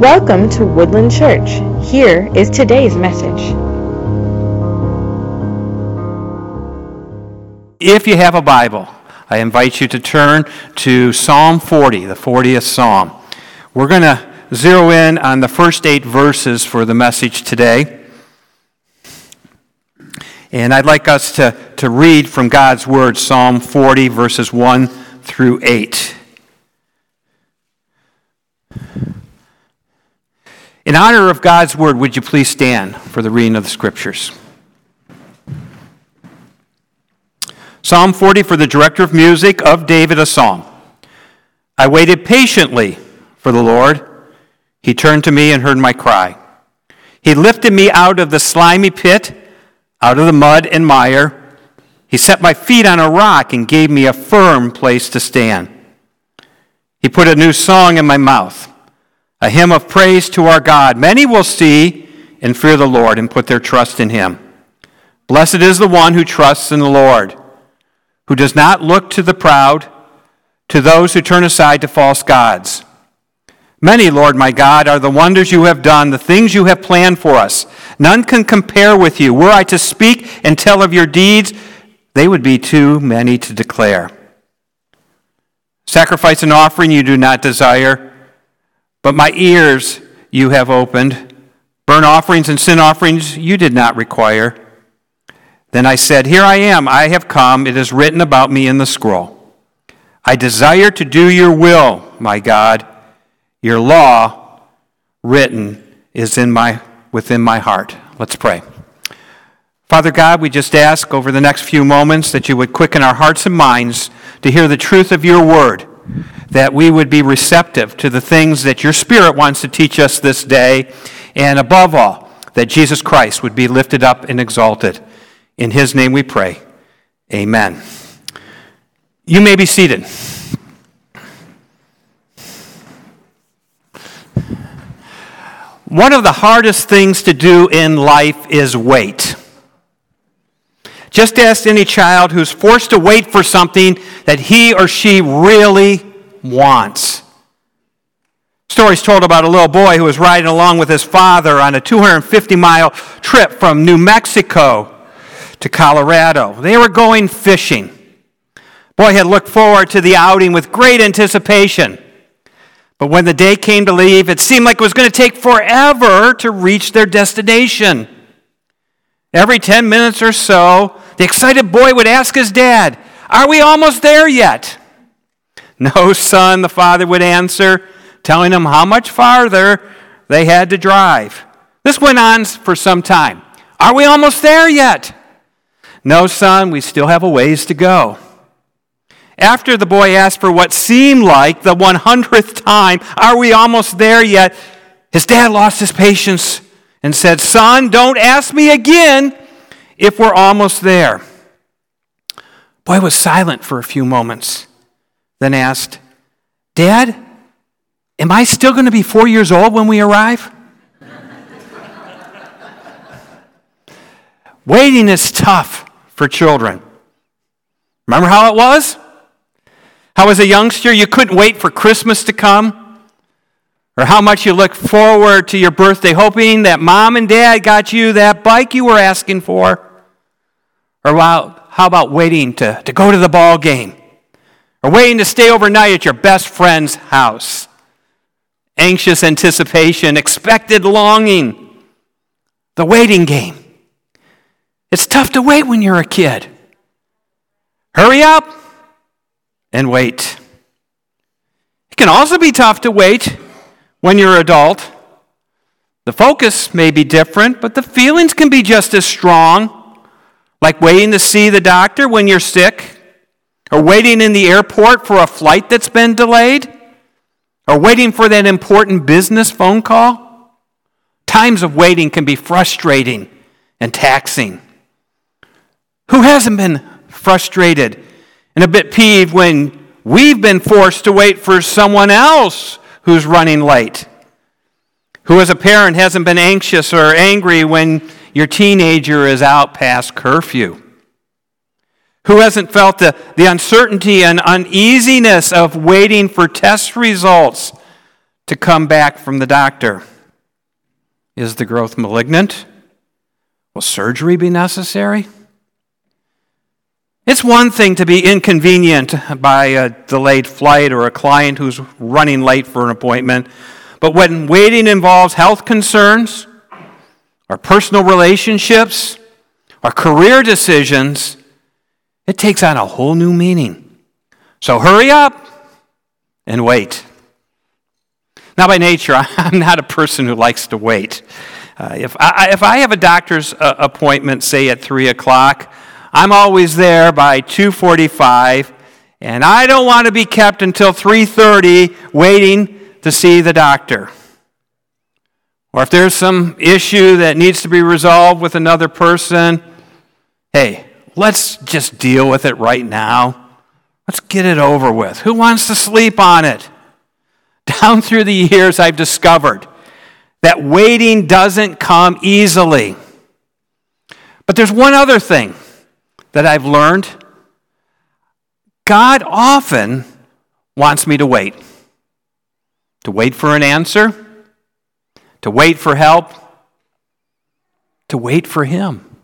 Welcome to Woodland Church. Here is today's message. If you have a Bible, I invite you to turn to Psalm 40, the 40th Psalm. We're going to zero in on the first eight verses for the message today. And I'd like us to, to read from God's Word, Psalm 40, verses 1 through 8. In honor of God's word, would you please stand for the reading of the scriptures? Psalm 40 for the director of music of David, a psalm. I waited patiently for the Lord. He turned to me and heard my cry. He lifted me out of the slimy pit, out of the mud and mire. He set my feet on a rock and gave me a firm place to stand. He put a new song in my mouth a hymn of praise to our God. Many will see and fear the Lord and put their trust in him. Blessed is the one who trusts in the Lord, who does not look to the proud, to those who turn aside to false gods. Many, Lord my God, are the wonders you have done, the things you have planned for us. None can compare with you. Were I to speak and tell of your deeds, they would be too many to declare. Sacrifice and offering you do not desire. But my ears you have opened. Burnt offerings and sin offerings you did not require. Then I said, Here I am, I have come. It is written about me in the scroll. I desire to do your will, my God. Your law written is in my, within my heart. Let's pray. Father God, we just ask over the next few moments that you would quicken our hearts and minds to hear the truth of your word that we would be receptive to the things that your Spirit wants to teach us this day, and above all, that Jesus Christ would be lifted up and exalted. In his name we pray. Amen. You may be seated. One of the hardest things to do in life is wait. Just ask any child who's forced to wait for something that he or she really wants. Stories told about a little boy who was riding along with his father on a 250 mile trip from New Mexico to Colorado. They were going fishing. Boy had looked forward to the outing with great anticipation. But when the day came to leave, it seemed like it was going to take forever to reach their destination. Every 10 minutes or so, the excited boy would ask his dad, Are we almost there yet? No, son, the father would answer, telling him how much farther they had to drive. This went on for some time. Are we almost there yet? No, son, we still have a ways to go. After the boy asked for what seemed like the 100th time, Are we almost there yet? His dad lost his patience and said, Son, don't ask me again if we're almost there. Boy was silent for a few moments then asked, Dad, am I still going to be four years old when we arrive? Waiting is tough for children. Remember how it was? How, as a youngster, you couldn't wait for Christmas to come? Or how much you look forward to your birthday, hoping that mom and dad got you that bike you were asking for? Or how about waiting to, to go to the ball game? or waiting to stay overnight at your best friend's house. Anxious anticipation, expected longing, the waiting game. It's tough to wait when you're a kid. Hurry up and wait. It can also be tough to wait when you're an adult. The focus may be different, but the feelings can be just as strong, like waiting to see the doctor when you're sick or waiting in the airport for a flight that's been delayed, or waiting for that important business phone call. Times of waiting can be frustrating and taxing. Who hasn't been frustrated and a bit peeved when we've been forced to wait for someone else who's running late? Who, as a parent, hasn't been anxious or angry when your teenager is out past curfew? Who hasn't felt the, the uncertainty and uneasiness of waiting for test results to come back from the doctor. Is the growth malignant? Will surgery be necessary? It's one thing to be inconvenient by a delayed flight or a client who's running late for an appointment, but when waiting involves health concerns, or personal relationships, or career decisions, it takes on a whole new meaning. So hurry up and wait. Now, by nature, I'm not a person who likes to wait. Uh, if, I, if I have a doctor's uh, appointment, say at 3 o'clock, I'm always there by 2:45, and I don't want to be kept until 3:30 waiting to see the doctor. Or if there's some issue that needs to be resolved with another person, hey, let's just deal with it right now. Let's get it over with. Who wants to sleep on it? Down through the years, I've discovered that waiting doesn't come easily. But there's one other thing that I've learned God often wants me to wait. To wait for an answer, to wait for help, to wait for Him.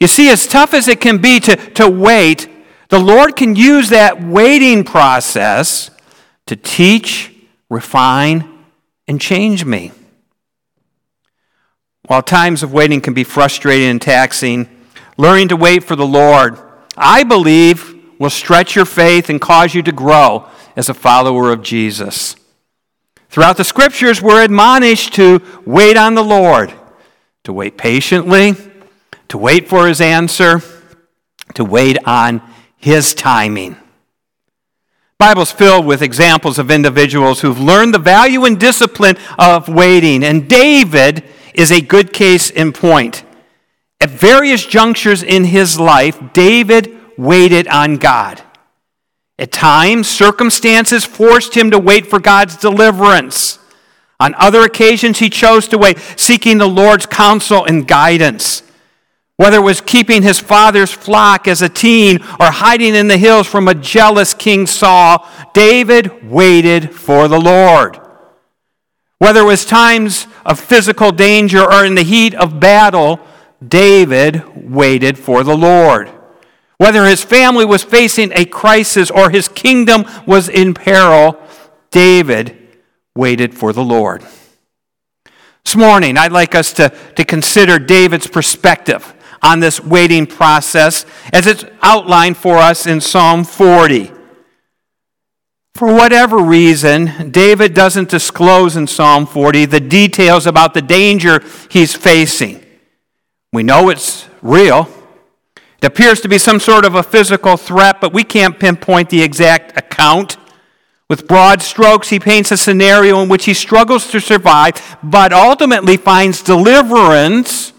You see, as tough as it can be to, to wait, the Lord can use that waiting process to teach, refine, and change me. While times of waiting can be frustrating and taxing, learning to wait for the Lord, I believe, will stretch your faith and cause you to grow as a follower of Jesus. Throughout the scriptures, we're admonished to wait on the Lord, to wait patiently, to wait for his answer, to wait on his timing. Bible's filled with examples of individuals who've learned the value and discipline of waiting, and David is a good case in point. At various junctures in his life, David waited on God. At times, circumstances forced him to wait for God's deliverance. On other occasions, he chose to wait, seeking the Lord's counsel and guidance. Whether it was keeping his father's flock as a teen or hiding in the hills from a jealous King Saul, David waited for the Lord. Whether it was times of physical danger or in the heat of battle, David waited for the Lord. Whether his family was facing a crisis or his kingdom was in peril, David waited for the Lord. This morning, I'd like us to, to consider David's perspective on this waiting process as it's outlined for us in Psalm 40. For whatever reason, David doesn't disclose in Psalm 40 the details about the danger he's facing. We know it's real. It appears to be some sort of a physical threat, but we can't pinpoint the exact account. With broad strokes, he paints a scenario in which he struggles to survive, but ultimately finds deliverance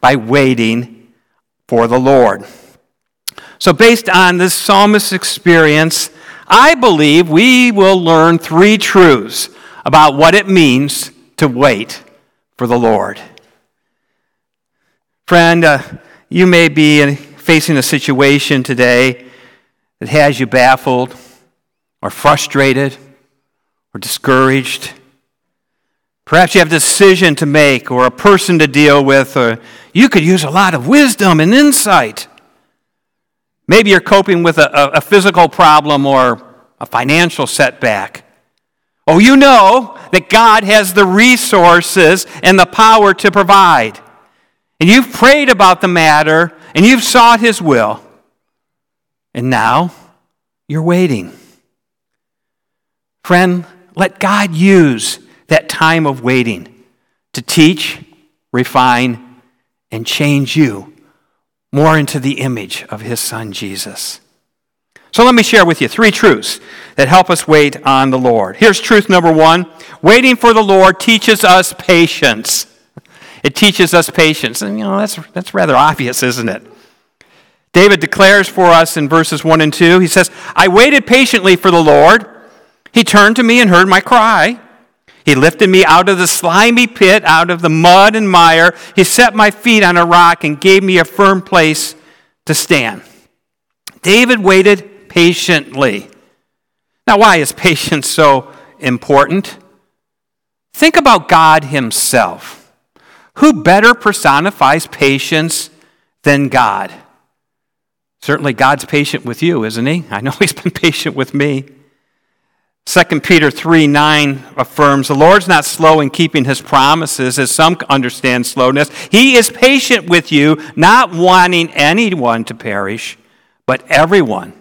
by waiting for the Lord. So, based on this psalmist's experience, I believe we will learn three truths about what it means to wait for the Lord. Friend, uh, you may be facing a situation today that has you baffled or frustrated or discouraged. Perhaps you have a decision to make or a person to deal with, or you could use a lot of wisdom and insight. Maybe you're coping with a, a, a physical problem or a financial setback. Oh, you know that God has the resources and the power to provide and you've prayed about the matter, and you've sought His will, and now you're waiting. Friend, let God use that time of waiting to teach, refine, and change you more into the image of His Son, Jesus. So let me share with you three truths that help us wait on the Lord. Here's truth number one waiting for the Lord teaches us patience. It teaches us patience. And, you know, that's, that's rather obvious, isn't it? David declares for us in verses 1 and 2, he says, I waited patiently for the Lord. He turned to me and heard my cry. He lifted me out of the slimy pit, out of the mud and mire. He set my feet on a rock and gave me a firm place to stand. David waited patiently. Now, why is patience so important? Think about God Himself. Who better personifies patience than God? Certainly, God's patient with you, isn't He? I know He's been patient with me. 2 Peter 3 9 affirms the Lord's not slow in keeping his promises, as some understand slowness. He is patient with you, not wanting anyone to perish, but everyone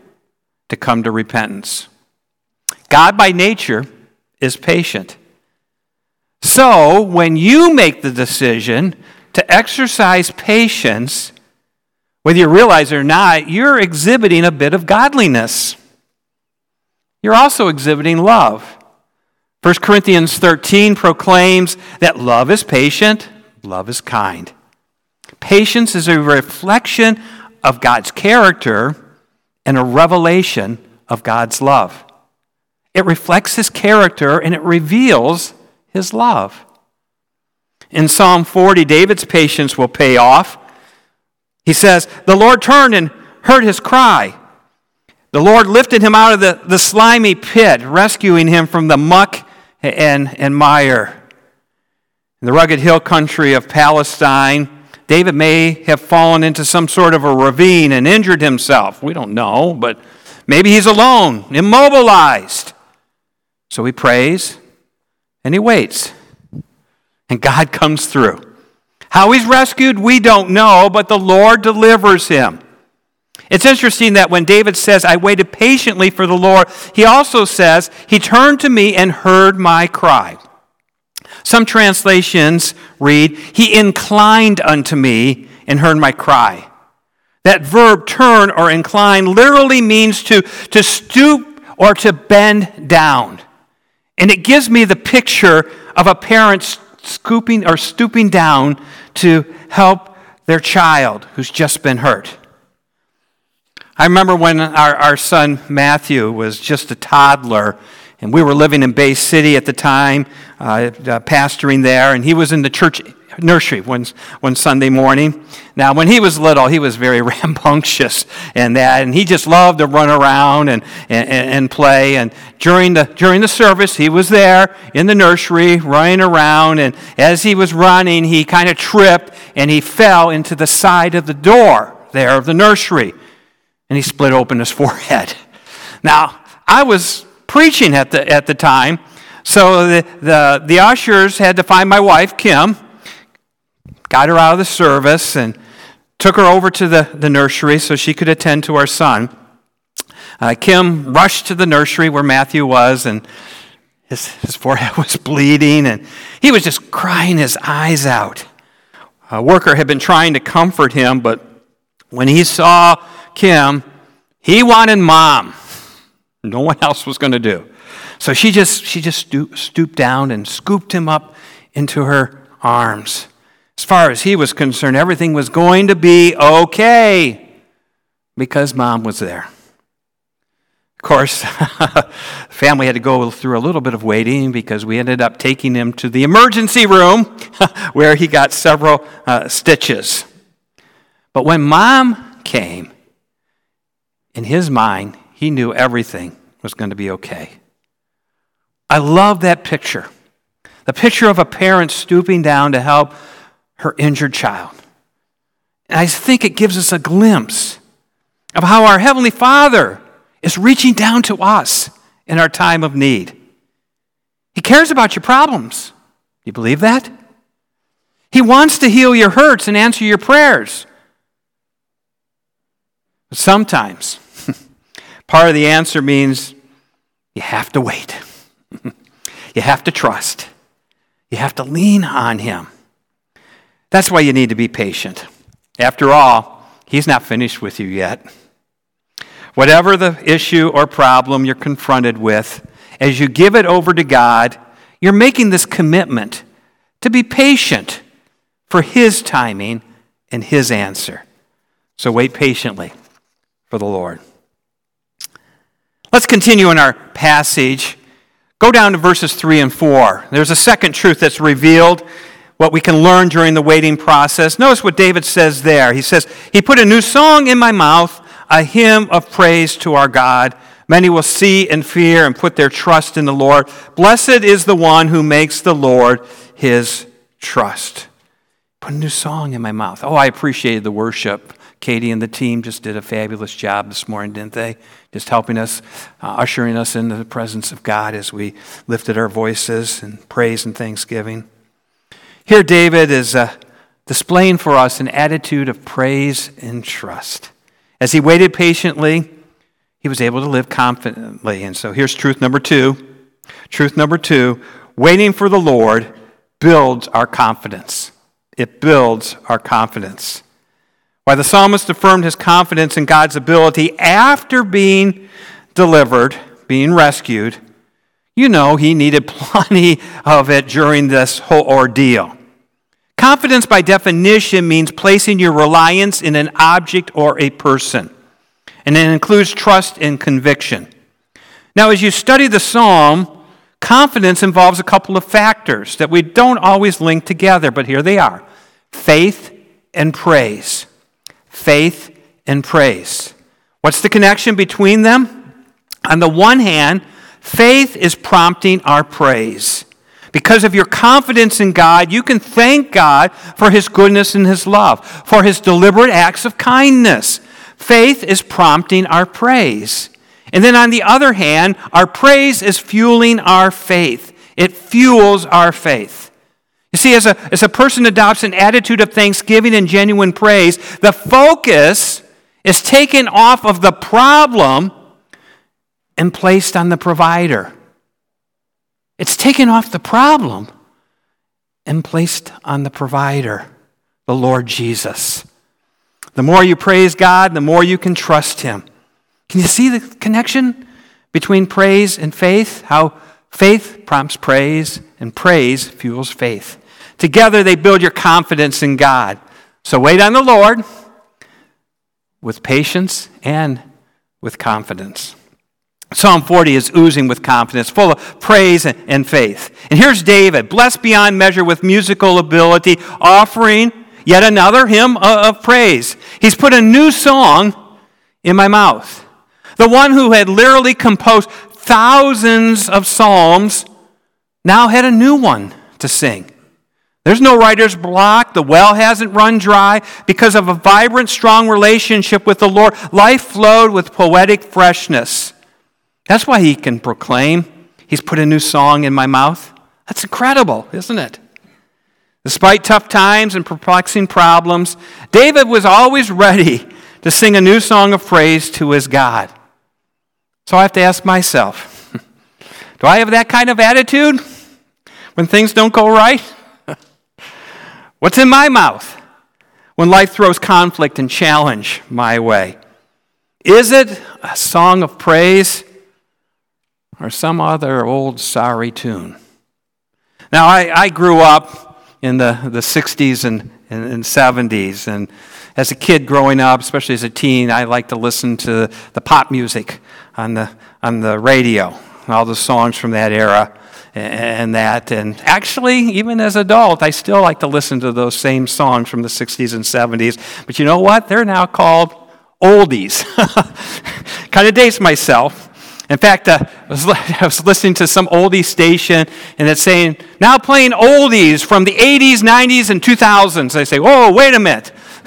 to come to repentance. God, by nature, is patient. So, when you make the decision to exercise patience, whether you realize it or not, you're exhibiting a bit of godliness you're also exhibiting love. 1 Corinthians 13 proclaims that love is patient, love is kind. Patience is a reflection of God's character and a revelation of God's love. It reflects his character and it reveals his love. In Psalm 40, David's patience will pay off. He says, The Lord turned and heard his cry. The Lord lifted him out of the, the slimy pit, rescuing him from the muck and, and mire. In the rugged hill country of Palestine, David may have fallen into some sort of a ravine and injured himself. We don't know, but maybe he's alone, immobilized. So he prays and he waits. And God comes through. How he's rescued, we don't know, but the Lord delivers him. It's interesting that when David says, I waited patiently for the Lord, he also says, He turned to me and heard my cry. Some translations read, He inclined unto me and heard my cry. That verb turn or incline literally means to, to stoop or to bend down. And it gives me the picture of a parent scooping or stooping down to help their child who's just been hurt. I remember when our, our son Matthew was just a toddler, and we were living in Bay City at the time, uh, uh, pastoring there, and he was in the church nursery one, one Sunday morning. Now, when he was little, he was very rambunctious and that, and he just loved to run around and, and, and play. And during the, during the service, he was there in the nursery running around, and as he was running, he kind of tripped and he fell into the side of the door there of the nursery and he split open his forehead. Now, I was preaching at the, at the time, so the, the, the ushers had to find my wife, Kim, got her out of the service, and took her over to the, the nursery so she could attend to our son. Uh, Kim rushed to the nursery where Matthew was, and his, his forehead was bleeding, and he was just crying his eyes out. A worker had been trying to comfort him, but when he saw Kim, he wanted mom. No one else was going to do. So she just, she just stooped down and scooped him up into her arms. As far as he was concerned, everything was going to be okay because mom was there. Of course, family had to go through a little bit of waiting because we ended up taking him to the emergency room where he got several uh, stitches. But when mom came, in his mind, he knew everything was going to be okay. I love that picture. The picture of a parent stooping down to help her injured child. And I think it gives us a glimpse of how our Heavenly Father is reaching down to us in our time of need. He cares about your problems. You believe that? He wants to heal your hurts and answer your prayers. But sometimes, part of the answer means you have to wait. you have to trust. You have to lean on Him. That's why you need to be patient. After all, He's not finished with you yet. Whatever the issue or problem you're confronted with, as you give it over to God, you're making this commitment to be patient for His timing and His answer. So wait patiently for the Lord. Let's continue in our passage. Go down to verses 3 and 4. There's a second truth that's revealed, what we can learn during the waiting process. Notice what David says there. He says, He put a new song in my mouth, a hymn of praise to our God. Many will see and fear and put their trust in the Lord. Blessed is the one who makes the Lord his trust. Put a new song in my mouth. Oh, I appreciated the worship. Katie and the team just did a fabulous job this morning, didn't they? Just helping us, uh, ushering us into the presence of God as we lifted our voices in praise and thanksgiving. Here, David is uh, displaying for us an attitude of praise and trust. As he waited patiently, he was able to live confidently. And so here's truth number two. Truth number two waiting for the Lord builds our confidence. It builds our confidence. Why the psalmist affirmed his confidence in God's ability after being delivered, being rescued. You know, he needed plenty of it during this whole ordeal. Confidence, by definition, means placing your reliance in an object or a person, and it includes trust and conviction. Now, as you study the psalm, confidence involves a couple of factors that we don't always link together, but here they are faith and praise faith and praise. What's the connection between them? On the one hand, faith is prompting our praise. Because of your confidence in God, you can thank God for His goodness and His love, for His deliberate acts of kindness. Faith is prompting our praise. And then on the other hand, our praise is fueling our faith. It fuels our faith. You see, as a, as a person adopts an attitude of thanksgiving and genuine praise, the focus is taken off of the problem and placed on the provider. It's taken off the problem and placed on the provider, the Lord Jesus. The more you praise God, the more you can trust Him. Can you see the connection between praise and faith? How faith prompts praise and praise fuels faith. Together, they build your confidence in God. So wait on the Lord with patience and with confidence. Psalm 40 is oozing with confidence, full of praise and faith. And here's David, blessed beyond measure with musical ability, offering yet another hymn of praise. He's put a new song in my mouth. The one who had literally composed thousands of psalms now had a new one to sing. There's no writer's block. The well hasn't run dry. Because of a vibrant, strong relationship with the Lord, life flowed with poetic freshness. That's why he can proclaim, He's put a new song in my mouth. That's incredible, isn't it? Despite tough times and perplexing problems, David was always ready to sing a new song of praise to his God. So I have to ask myself do I have that kind of attitude when things don't go right? What's in my mouth when life throws conflict and challenge my way? Is it a song of praise or some other old sorry tune? Now, I, I grew up in the, the 60s and, and, and 70s, and as a kid growing up, especially as a teen, I liked to listen to the pop music on the, on the radio, all the songs from that era and that. And actually, even as an adult, I still like to listen to those same songs from the 60s and 70s. But you know what? They're now called oldies. kind of dates myself. In fact, uh, I, was, I was listening to some oldie station, and it's saying, now playing oldies from the 80s, 90s, and 2000s. I say, whoa, wait a minute.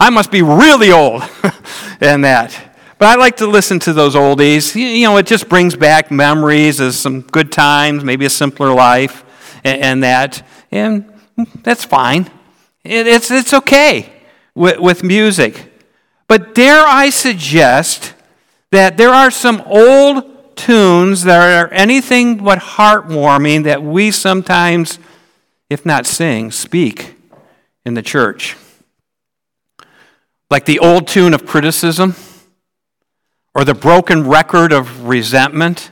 I must be really old in that. But I like to listen to those oldies. You know, it just brings back memories of some good times, maybe a simpler life, and, and that. And that's fine. It, it's, it's okay with, with music. But dare I suggest that there are some old tunes that are anything but heartwarming that we sometimes, if not sing, speak in the church. Like the old tune of criticism or the broken record of resentment,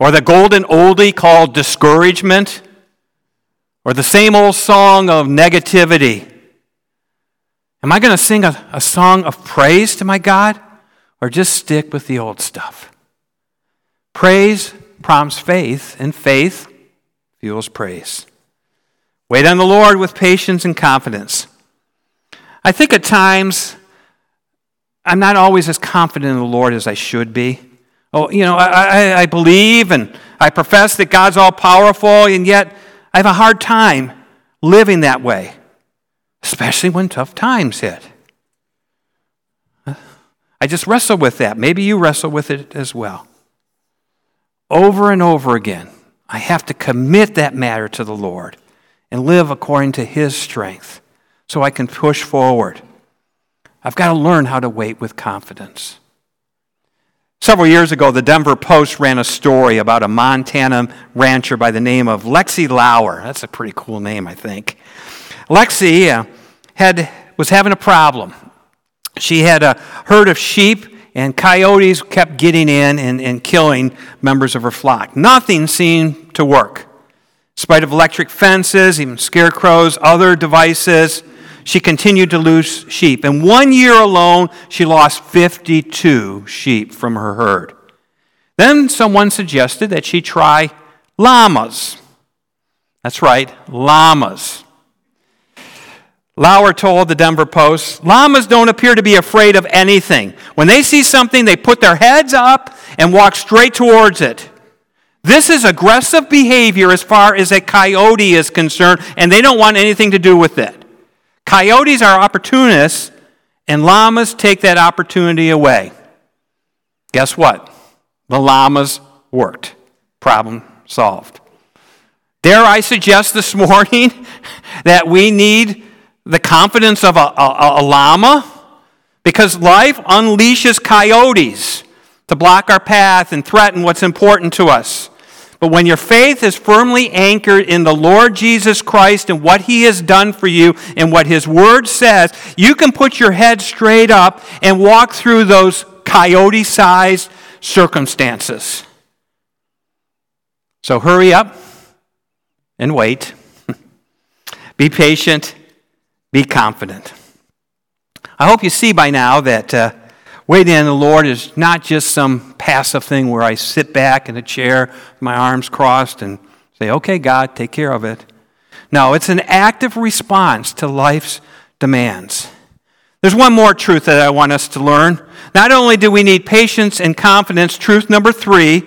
or the golden oldie called discouragement, or the same old song of negativity. Am I going to sing a, a song of praise to my God, or just stick with the old stuff? Praise prompts faith, and faith fuels praise. Wait on the Lord with patience and confidence. I think at times I'm not always as confident in the Lord as I should be. Oh, you know, I, I, I believe and I profess that God's all powerful, and yet I have a hard time living that way, especially when tough times hit. I just wrestle with that. Maybe you wrestle with it as well. Over and over again, I have to commit that matter to the Lord and live according to His strength so I can push forward. I've got to learn how to wait with confidence. Several years ago, the Denver Post ran a story about a Montana rancher by the name of Lexi Lauer. That's a pretty cool name, I think. Lexi uh, had, was having a problem. She had a herd of sheep, and coyotes kept getting in and, and killing members of her flock. Nothing seemed to work. In spite of electric fences, even scarecrows, other devices, she continued to lose sheep. In one year alone, she lost 52 sheep from her herd. Then someone suggested that she try llamas. That's right, llamas. Lauer told the Denver Post llamas don't appear to be afraid of anything. When they see something, they put their heads up and walk straight towards it. This is aggressive behavior as far as a coyote is concerned, and they don't want anything to do with it. Coyotes are opportunists, and llamas take that opportunity away. Guess what? The llamas worked. Problem solved. Dare I suggest this morning that we need the confidence of a, a, a, llama? Because life unleashes coyotes to block our path and threaten what's important to us. But when your faith is firmly anchored in the Lord Jesus Christ and what He has done for you and what His Word says, you can put your head straight up and walk through those coyote sized circumstances. So hurry up and wait. be patient. Be confident. I hope you see by now that. Uh, Waiting on the Lord is not just some passive thing where I sit back in a chair, my arms crossed, and say, okay, God, take care of it. No, it's an active response to life's demands. There's one more truth that I want us to learn. Not only do we need patience and confidence, truth number three,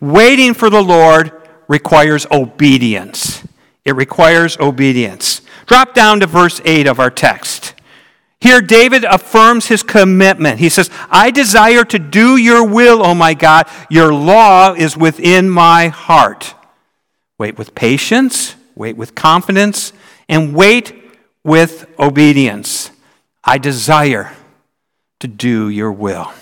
waiting for the Lord requires obedience. It requires obedience. Drop down to verse 8 of our text. Here, David affirms his commitment. He says, I desire to do your will, O my God. Your law is within my heart. Wait with patience, wait with confidence, and wait with obedience. I desire to do your will.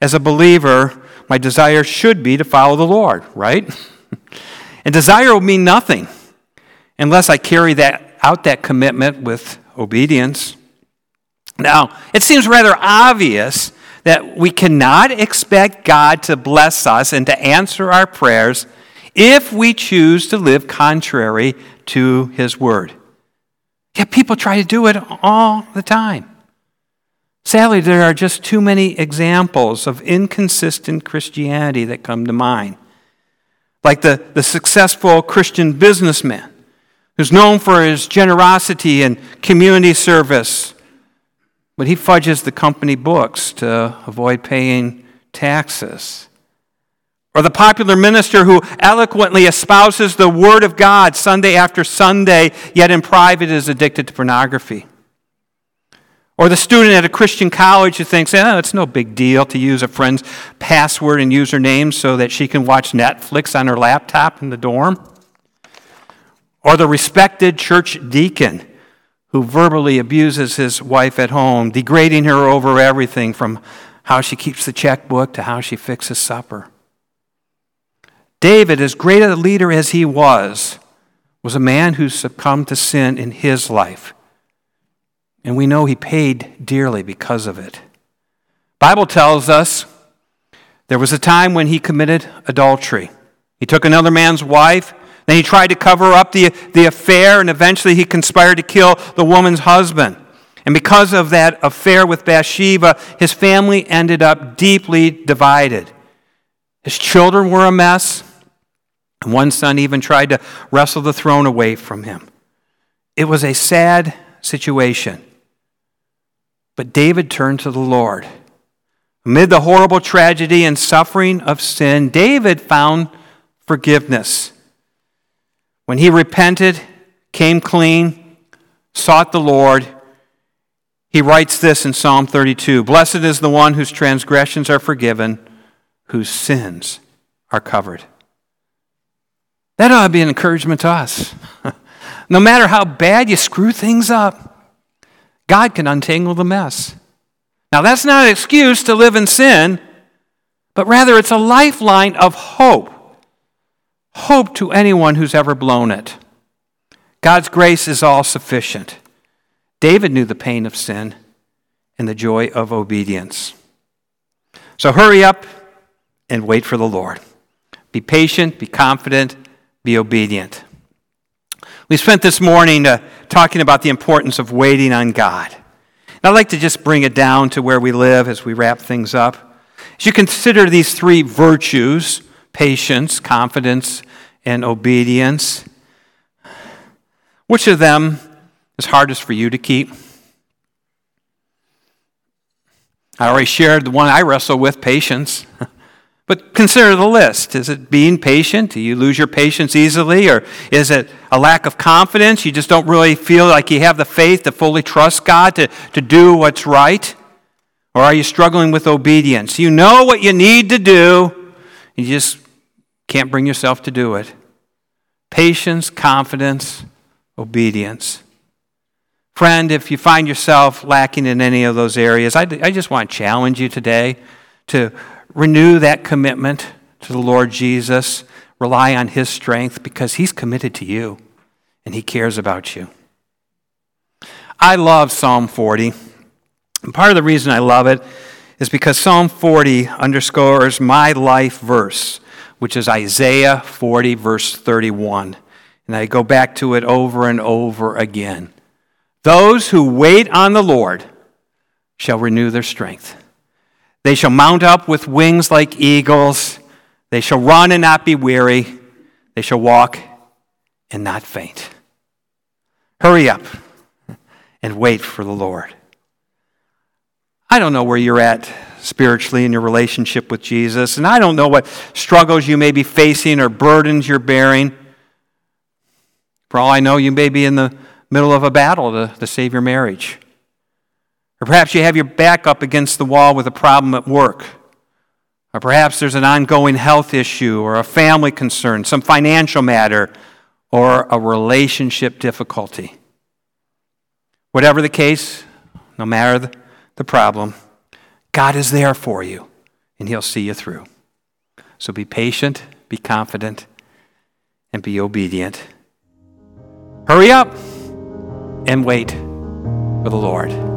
As a believer, my desire should be to follow the Lord, right? and desire will mean nothing unless I carry that out that commitment with obedience. Now, it seems rather obvious that we cannot expect God to bless us and to answer our prayers if we choose to live contrary to His Word. Yet people try to do it all the time. Sadly, there are just too many examples of inconsistent Christianity that come to mind. Like the, the successful Christian businessman who's known for his generosity and community service, but he fudges the company books to avoid paying taxes. Or the popular minister who eloquently espouses the Word of God Sunday after Sunday, yet in private is addicted to pornography. Or the student at a Christian college who thinks, oh, it's no big deal to use a friend's password and username so that she can watch Netflix on her laptop in the dorm. Or the respected church deacon who verbally abuses his wife at home, degrading her over everything from how she keeps the checkbook to how she fixes supper. David, as great a leader as he was, was a man who succumbed to sin in his life. And we know he paid dearly because of it. Bible tells us there was a time when he committed adultery. He took another man's wife then he tried to cover up the, the affair, and eventually he conspired to kill the woman's husband. And because of that affair with Bathsheba, his family ended up deeply divided. His children were a mess, and one son even tried to wrestle the throne away from him. It was a sad situation. But David turned to the Lord. Amid the horrible tragedy and suffering of sin, David found forgiveness. When he repented, came clean, sought the Lord, he writes this in Psalm 32 Blessed is the one whose transgressions are forgiven, whose sins are covered. That ought to be an encouragement to us. no matter how bad you screw things up, God can untangle the mess. Now, that's not an excuse to live in sin, but rather it's a lifeline of hope. Hope to anyone who's ever blown it. God's grace is all sufficient. David knew the pain of sin and the joy of obedience. So hurry up and wait for the Lord. Be patient, be confident, be obedient. We spent this morning uh, talking about the importance of waiting on God. And I'd like to just bring it down to where we live as we wrap things up. As you consider these three virtues patience, confidence, and obedience which of them is hardest for you to keep? I already shared the one I wrestle with patience. But consider the list. Is it being patient? Do you lose your patience easily? Or is it a lack of confidence? You just don't really feel like you have the faith to fully trust God to, to do what's right? Or are you struggling with obedience? You know what you need to do, you just can't bring yourself to do it. Patience, confidence, obedience. Friend, if you find yourself lacking in any of those areas, I, I just want to challenge you today to renew that commitment to the Lord Jesus. Rely on His strength because He's committed to you and He cares about you. I love Psalm 40. And part of the reason I love it is because Psalm 40 underscores my life verse, which is Isaiah 40, verse 31. And I go back to it over and over again. Those who wait on the Lord shall renew their strength. They shall mount up with wings like eagles. They shall run and not be weary. They shall walk and not faint. Hurry up and wait for the Lord. I don't know where you're at spiritually in your relationship with Jesus, and I don't know what struggles you may be facing or burdens you're bearing. For all I know, you may be in the middle of a battle to, to save your marriage. Or perhaps you have your back up against the wall with a problem at work. Or perhaps there's an ongoing health issue or a family concern, some financial matter, or a relationship difficulty. Whatever the case, no matter the problem, God is there for you and He'll see you through. So be patient, be confident, and be obedient. Hurry up and wait for the Lord.